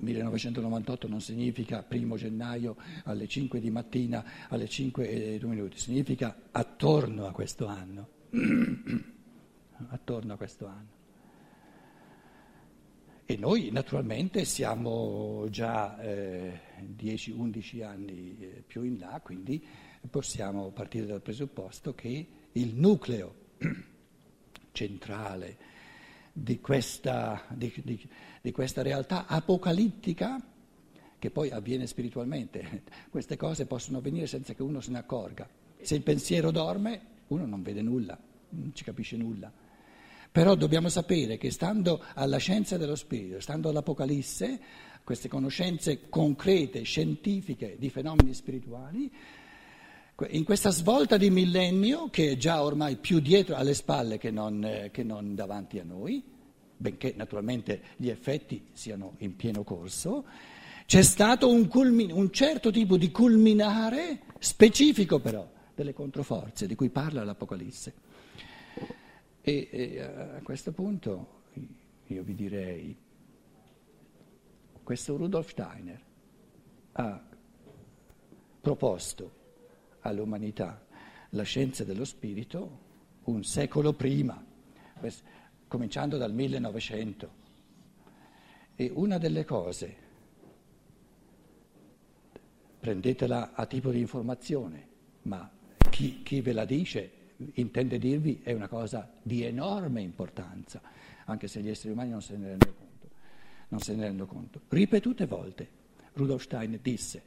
1998 non significa primo gennaio alle 5 di mattina alle 5 e 2 minuti, significa attorno a questo anno. attorno a questo anno. E noi naturalmente siamo già eh, 10-11 anni eh, più in là, quindi possiamo partire dal presupposto che il nucleo centrale di questa, di, di, di questa realtà apocalittica, che poi avviene spiritualmente, queste cose possono avvenire senza che uno se ne accorga. Se il pensiero dorme, uno non vede nulla, non ci capisce nulla. Però dobbiamo sapere che stando alla scienza dello spirito, stando all'Apocalisse, queste conoscenze concrete, scientifiche di fenomeni spirituali, in questa svolta di millennio, che è già ormai più dietro alle spalle che non, eh, che non davanti a noi, benché naturalmente gli effetti siano in pieno corso, c'è stato un, culmin- un certo tipo di culminare specifico però delle controforze di cui parla l'Apocalisse. E, e a questo punto io vi direi, questo Rudolf Steiner ha proposto all'umanità la scienza dello spirito un secolo prima, cominciando dal 1900. E una delle cose, prendetela a tipo di informazione, ma chi, chi ve la dice intende dirvi è una cosa di enorme importanza, anche se gli esseri umani non se ne rendono conto. Non se ne rendono conto. Ripetute volte Rudolf Stein disse,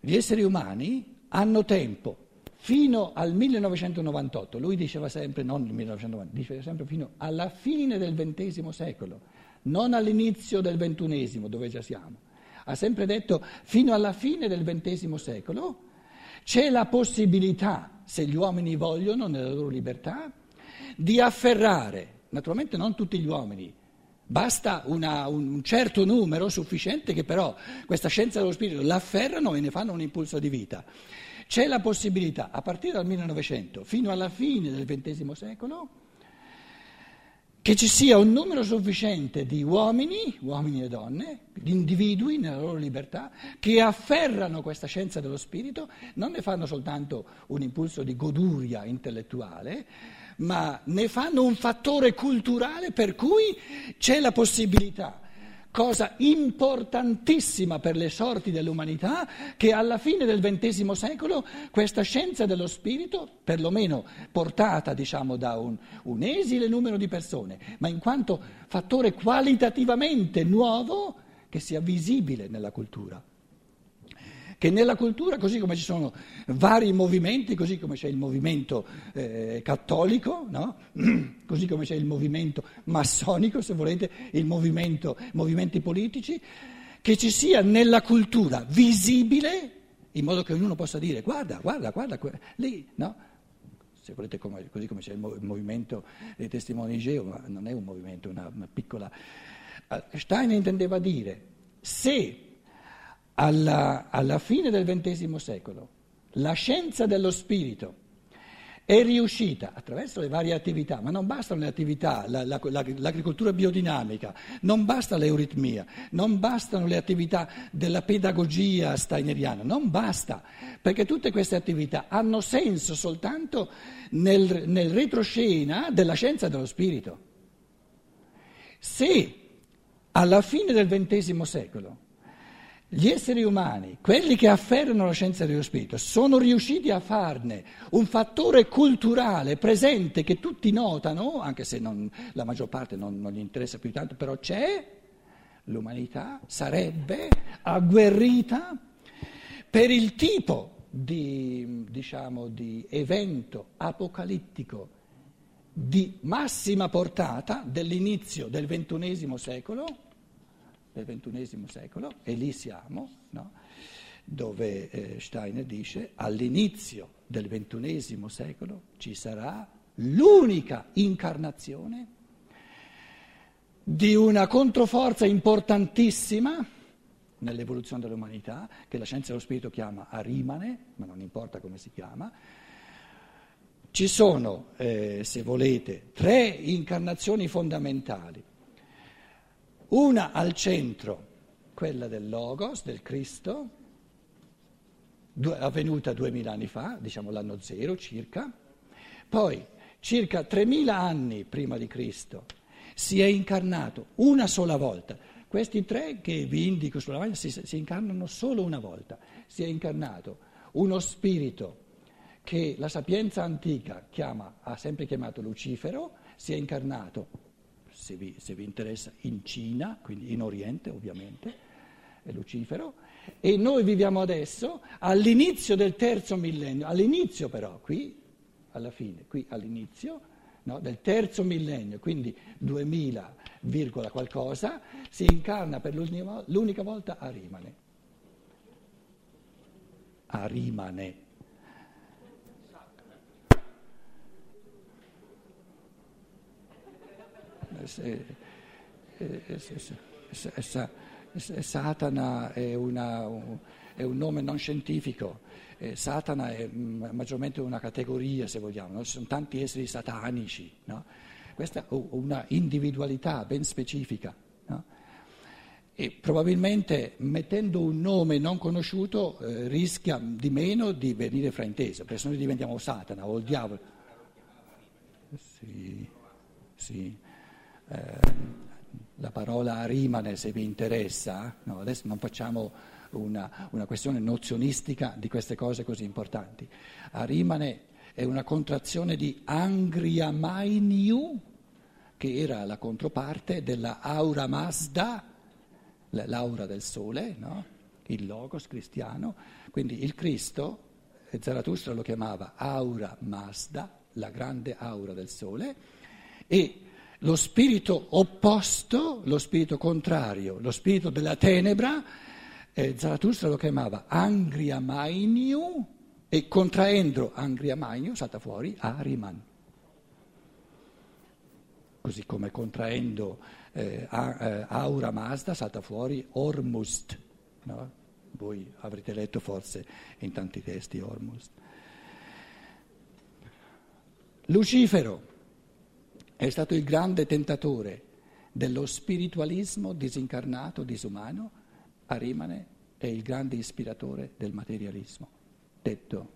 gli esseri umani hanno tempo fino al 1998, lui diceva sempre, non il 1990, diceva sempre fino alla fine del XX secolo, non all'inizio del XXI dove già siamo. Ha sempre detto fino alla fine del XX secolo c'è la possibilità se gli uomini vogliono, nella loro libertà, di afferrare, naturalmente non tutti gli uomini, basta una, un certo numero sufficiente che però questa scienza dello spirito l'afferrano e ne fanno un impulso di vita. C'è la possibilità, a partire dal 1900 fino alla fine del XX secolo, che ci sia un numero sufficiente di uomini, uomini e donne, di individui nella loro libertà, che afferrano questa scienza dello spirito, non ne fanno soltanto un impulso di goduria intellettuale, ma ne fanno un fattore culturale per cui c'è la possibilità cosa importantissima per le sorti dell'umanità, che alla fine del XX secolo questa scienza dello spirito, perlomeno portata diciamo, da un, un esile numero di persone, ma in quanto fattore qualitativamente nuovo, che sia visibile nella cultura che nella cultura, così come ci sono vari movimenti, così come c'è il movimento eh, cattolico, no? così come c'è il movimento massonico, se volete, movimento, movimenti politici, che ci sia nella cultura visibile, in modo che ognuno possa dire guarda, guarda, guarda, lì, no? se volete, come, così come c'è il movimento dei testimoni Geo, ma non è un movimento, una, una piccola... Stein intendeva dire, se alla, alla fine del XX secolo la scienza dello spirito è riuscita attraverso le varie attività, ma non bastano le attività, la, la, la, l'agricoltura biodinamica, non basta l'euritmia, non bastano le attività della pedagogia steineriana, non basta, perché tutte queste attività hanno senso soltanto nel, nel retroscena della scienza dello spirito. Se alla fine del XX secolo gli esseri umani, quelli che afferrano la scienza dello spirito, sono riusciti a farne un fattore culturale presente che tutti notano, anche se non, la maggior parte non, non gli interessa più tanto, però c'è, l'umanità sarebbe agguerrita per il tipo di, diciamo, di evento apocalittico di massima portata dell'inizio del ventunesimo secolo del XXI secolo, e lì siamo, no? dove eh, Steiner dice all'inizio del XXI secolo ci sarà l'unica incarnazione di una controforza importantissima nell'evoluzione dell'umanità, che la scienza dello spirito chiama Arimane, ma non importa come si chiama. Ci sono, eh, se volete, tre incarnazioni fondamentali una al centro quella del Logos, del Cristo, avvenuta duemila anni fa, diciamo l'anno zero circa, poi circa 3000 anni prima di Cristo si è incarnato una sola volta. Questi tre che vi indico sulla lavagna si, si incarnano solo una volta. Si è incarnato uno spirito che la sapienza antica chiama, ha sempre chiamato Lucifero, si è incarnato, se vi, se vi interessa, in Cina, quindi in Oriente ovviamente, è Lucifero, e noi viviamo adesso all'inizio del terzo millennio, all'inizio però, qui, alla fine, qui all'inizio no, del terzo millennio, quindi 2000, qualcosa, si incarna per l'unica volta a Rimane. A Rimane. Satana è, una, è, un nome non scientifico, Satana è maggiormente una categoria se vogliamo, ci sono tanti esseri satanici, no? questa è una individualità ben specifica. No? E probabilmente mettendo un nome non conosciuto eh, rischia di meno di venire frainteso, perché se noi diventiamo Satana o il diavolo. Sì, sì. Eh, la parola rimane se vi interessa, no, adesso non facciamo una, una, questione nozionistica di queste cose così importanti. Arimane è una contrazione di Angriamainiu, che era la controparte della Aura Mazda, l'aura del sole, no? il logos cristiano, quindi il Cristo, Zarathustra lo chiamava Aura Mazda, la grande aura del sole, e lo spirito opposto, lo spirito contrario, lo spirito della tenebra, eh, Zarathustra lo chiamava Angria Mainiu e contraendo Angria Mainiu salta fuori Ariman. Così come contraendo eh, eh, Aura Mazda salta fuori Ormust. No? Voi avrete letto forse in tanti testi Ormust. Lucifero è stato il grande tentatore dello spiritualismo disincarnato, disumano, Arimane è il grande ispiratore del materialismo, detto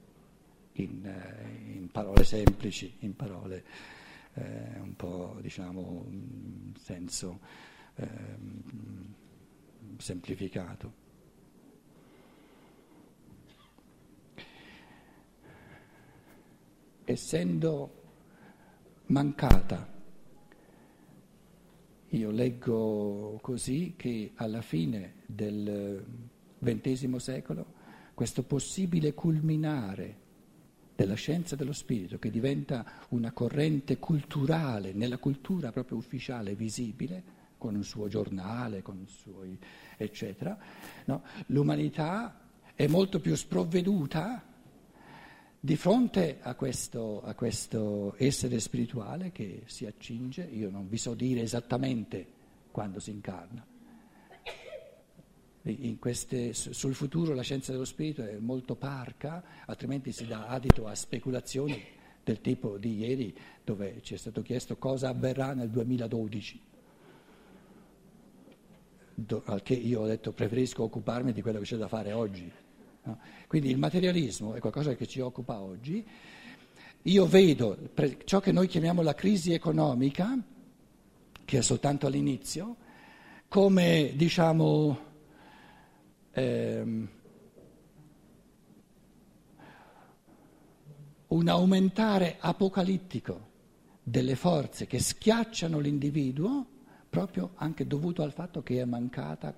in, eh, in parole semplici, in parole eh, un po' diciamo in senso eh, semplificato. Essendo mancata. Io leggo così che alla fine del XX secolo questo possibile culminare della scienza dello spirito che diventa una corrente culturale, nella cultura proprio ufficiale, visibile, con un suo giornale, con i suoi eccetera, no? l'umanità è molto più sprovveduta di fronte a questo, a questo, essere spirituale che si accinge, io non vi so dire esattamente quando si incarna. Queste, sul futuro la scienza dello spirito è molto parca, altrimenti si dà adito a speculazioni del tipo di ieri dove ci è stato chiesto cosa avverrà nel 2012. Do, al che io ho detto preferisco occuparmi di quello che c'è da fare oggi. No? Quindi il materialismo è qualcosa che ci occupa oggi. Io vedo ciò che noi chiamiamo la crisi economica, che è soltanto all'inizio, come diciamo ehm, un aumentare apocalittico delle forze che schiacciano l'individuo proprio anche dovuto al fatto che è mancata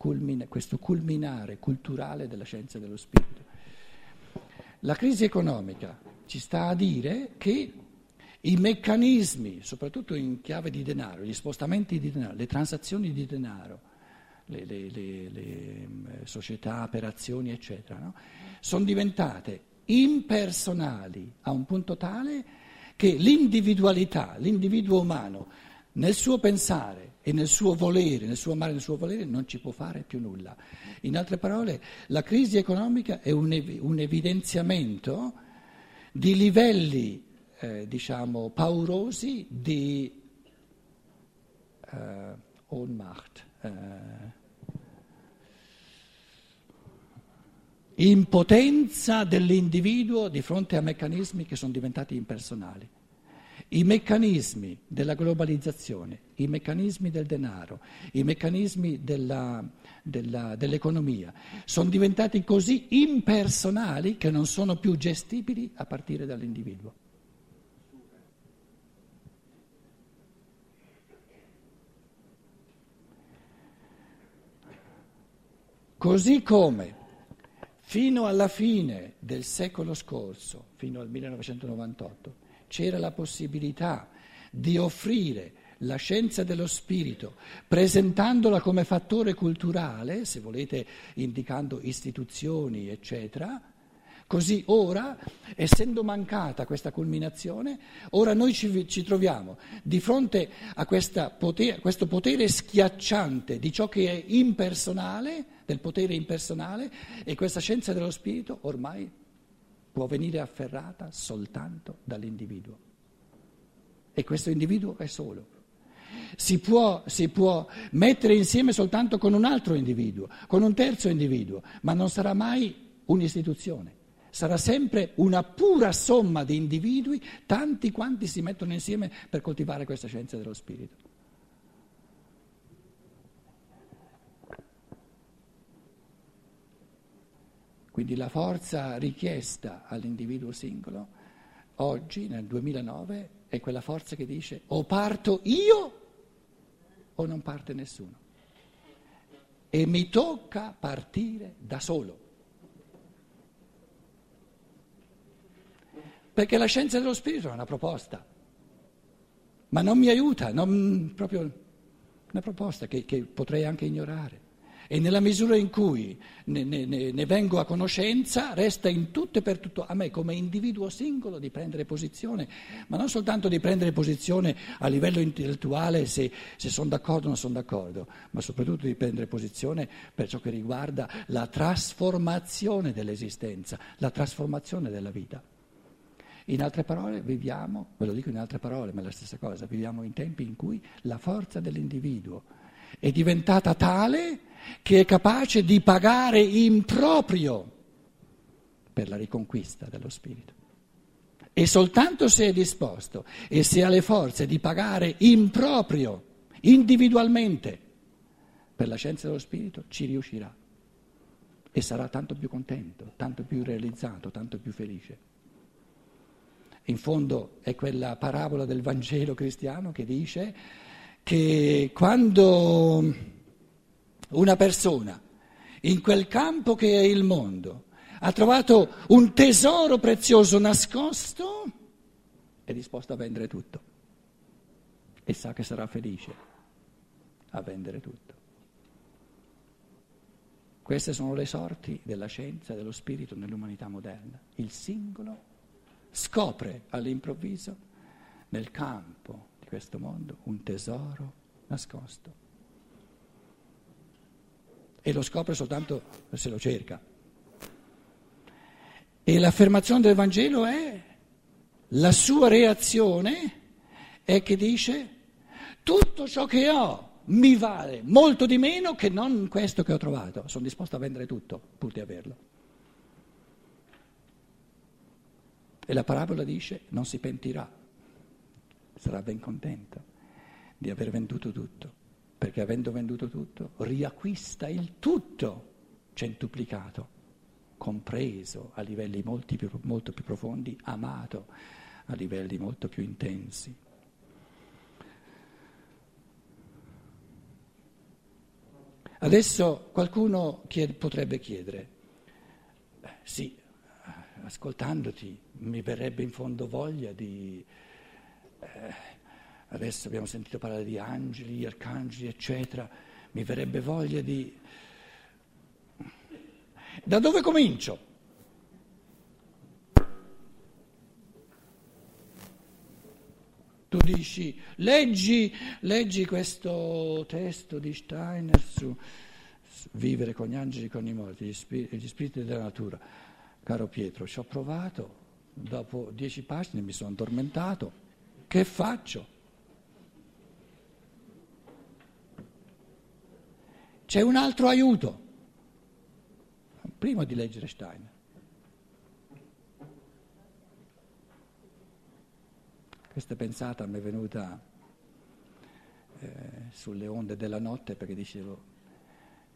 culmine, questo culminare culturale della scienza dello spirito. La crisi economica ci sta a dire che i meccanismi, soprattutto in chiave di denaro, gli spostamenti di denaro, le transazioni di denaro, le, le, le, le società per azioni, eccetera, no? sono diventate impersonali a un punto tale che l'individualità, l'individuo umano, nel suo pensare e nel suo volere, nel suo amare e nel suo volere non ci può fare più nulla. In altre parole, la crisi economica è un, ev- un evidenziamento di livelli, eh, diciamo, paurosi di eh, Ohnmacht, eh, impotenza dell'individuo di fronte a meccanismi che sono diventati impersonali. I meccanismi della globalizzazione, i meccanismi del denaro, i meccanismi della, della, dell'economia sono diventati così impersonali che non sono più gestibili a partire dall'individuo. Così come fino alla fine del secolo scorso, fino al 1998, c'era la possibilità di offrire la scienza dello spirito, presentandola come fattore culturale, se volete indicando istituzioni, eccetera, Così ora, essendo mancata questa culminazione, ora noi ci, ci troviamo di fronte a potere, questo potere schiacciante di ciò che è impersonale, del potere impersonale, e questa scienza dello spirito ormai può venire afferrata soltanto dall'individuo. E questo individuo è solo. Si può, si può, mettere insieme soltanto con un altro individuo, con un terzo individuo, ma non sarà mai un'istituzione sarà sempre una pura somma di individui, tanti quanti si mettono insieme per coltivare questa scienza dello spirito. Quindi la forza richiesta all'individuo singolo oggi, nel 2009, è quella forza che dice o parto io o non parte nessuno. E mi tocca partire da solo. perché la scienza dello spirito è una proposta, ma non mi aiuta, non, proprio una proposta che, che, potrei anche ignorare. E nella misura in cui ne, ne, ne, vengo a conoscenza, resta in tutto e per tutto a me come individuo singolo di prendere posizione, ma non soltanto di prendere posizione a livello intellettuale se, se sono d'accordo o non sono d'accordo, ma soprattutto di prendere posizione per ciò che riguarda la trasformazione dell'esistenza, la trasformazione della vita. In altre parole, viviamo, ve lo dico in altre parole, ma è la stessa cosa, viviamo in tempi in cui la forza dell'individuo è diventata tale che è capace di pagare in proprio per la riconquista dello spirito. E soltanto se è disposto e se ha le forze di pagare in proprio, individualmente, per la scienza dello spirito, ci riuscirà. E sarà tanto più contento, tanto più realizzato, tanto più felice. In fondo è quella parabola del Vangelo cristiano che dice che quando una persona in quel campo che è il mondo ha trovato un tesoro prezioso nascosto, è disposto a vendere tutto e sa che sarà felice a vendere tutto. Queste sono le sorti della scienza dello spirito nell'umanità moderna. Il singolo scopre all'improvviso nel campo questo mondo un tesoro nascosto. E lo scopre soltanto se lo cerca. E l'affermazione del Vangelo è, la sua reazione è che dice, tutto ciò che ho mi vale molto di meno che non questo che ho trovato. Sono disposto a vendere tutto pur di averlo. E la parabola dice non si pentirà, sarà ben contento di aver venduto tutto, perché avendo venduto tutto riacquista il tutto centuplicato, compreso a livelli più, molto più profondi, amato a livelli molto più intensi. Adesso qualcuno chied- potrebbe chiedere, sì, ascoltandoti mi verrebbe in fondo voglia di... Eh, adesso abbiamo sentito parlare di angeli, arcangeli, eccetera, mi verrebbe voglia di... Da dove comincio? Tu dici, leggi, leggi questo testo di Steiner su vivere con gli angeli e con i morti, gli spiriti, gli spiriti della natura. Caro Pietro, ci ho provato, dopo dieci pagine mi sono addormentato, che faccio? C'è un altro aiuto. prima di leggere Steiner. Questa pensata mi è venuta eh, sulle onde della notte perché dicevo,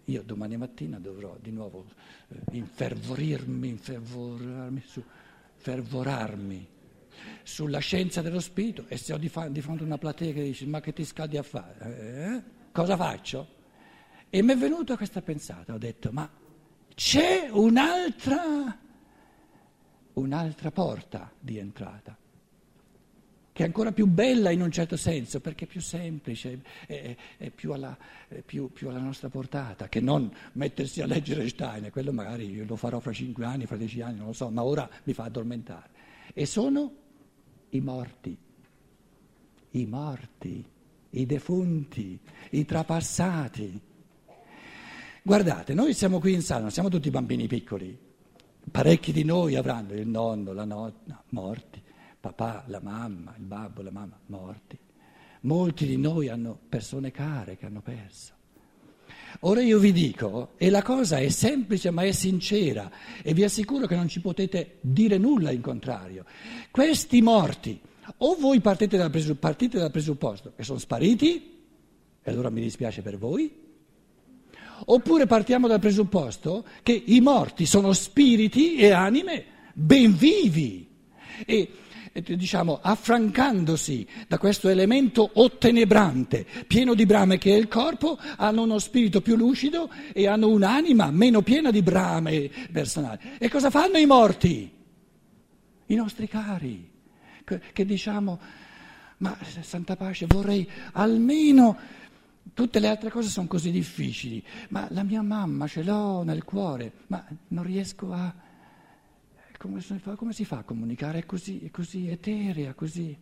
io domani mattina dovrò di nuovo eh, infervorirmi, infervorarmi, su, fervorarmi sulla scienza dello spirito e se ho di, fronte a una platea che dice ma che ti scadi a fare, eh? cosa faccio? E mi è venuta questa pensata, ho detto ma c'è un'altra, un'altra porta di entrata che è ancora più bella in un certo senso, perché è più semplice, è, è, più, alla, è più, più, alla, nostra portata, che non mettersi a leggere Stein, quello magari lo farò fra cinque anni, fra dieci anni, non lo so, ma ora mi fa addormentare. E sono i morti, i morti, i defunti, i trapassati. Guardate, noi siamo qui in sala, non siamo tutti bambini piccoli, parecchi di noi avranno il nonno, la nonna, morti papà, la mamma, il babbo, la mamma, morti. Molti di noi hanno persone care che hanno perso. Ora io vi dico, e la cosa è semplice ma è sincera, e vi assicuro che non ci potete dire nulla in contrario. Questi morti, o voi partite dal, presupp- partite dal presupposto che sono spariti, e allora mi dispiace per voi, oppure partiamo dal presupposto che i morti sono spiriti e anime ben vivi. E diciamo, affrancandosi da questo elemento ottenebrante, pieno di brame che è il corpo, hanno uno spirito più lucido e hanno un'anima meno piena di brame personali. E cosa fanno i morti? I nostri cari, che, che diciamo, ma santa pace, vorrei almeno... Tutte le altre cose sono così difficili, ma la mia mamma ce l'ho nel cuore, ma non riesco a come si fa, come si fa a comunicare? È così, è così eterea, così.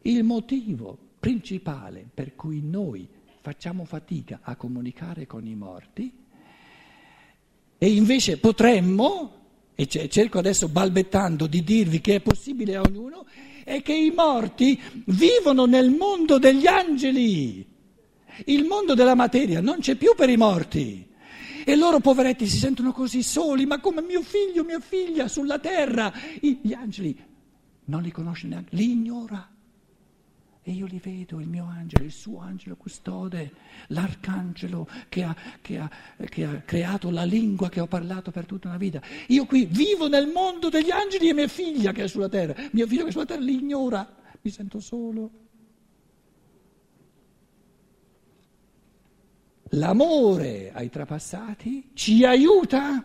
Il motivo principale per cui noi facciamo fatica a comunicare con i morti e invece potremmo, e cerco adesso balbettando di dirvi che è possibile a ognuno, è che i morti vivono nel mondo degli angeli. Il mondo della materia non c'è più per i morti. E loro poveretti si sentono così soli, ma come mio figlio, mia figlia sulla terra. Gli angeli non li conosce neanche, li ignora. E io li vedo, il mio angelo, il suo angelo custode, l'arcangelo che ha, che, ha, che ha, creato la lingua che ho parlato per tutta una vita. Io qui vivo nel mondo degli angeli e mia figlia che è sulla terra. Mio figlio che è sulla terra li ignora, mi sento solo. L'amore ai trapassati ci aiuta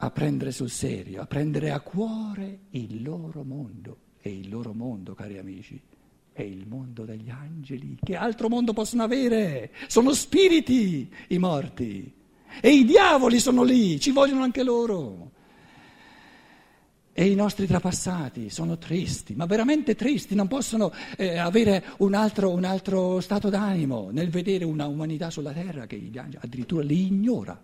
a prendere sul serio, a prendere a cuore il loro mondo. E il loro mondo, cari amici, è il mondo degli angeli. Che altro mondo possono avere? Sono spiriti i morti. E i diavoli sono lì, ci vogliono anche loro. E i nostri trapassati sono tristi, ma veramente tristi, non possono eh, avere un altro, un altro stato d'animo nel vedere una umanità sulla terra che addirittura li ignora.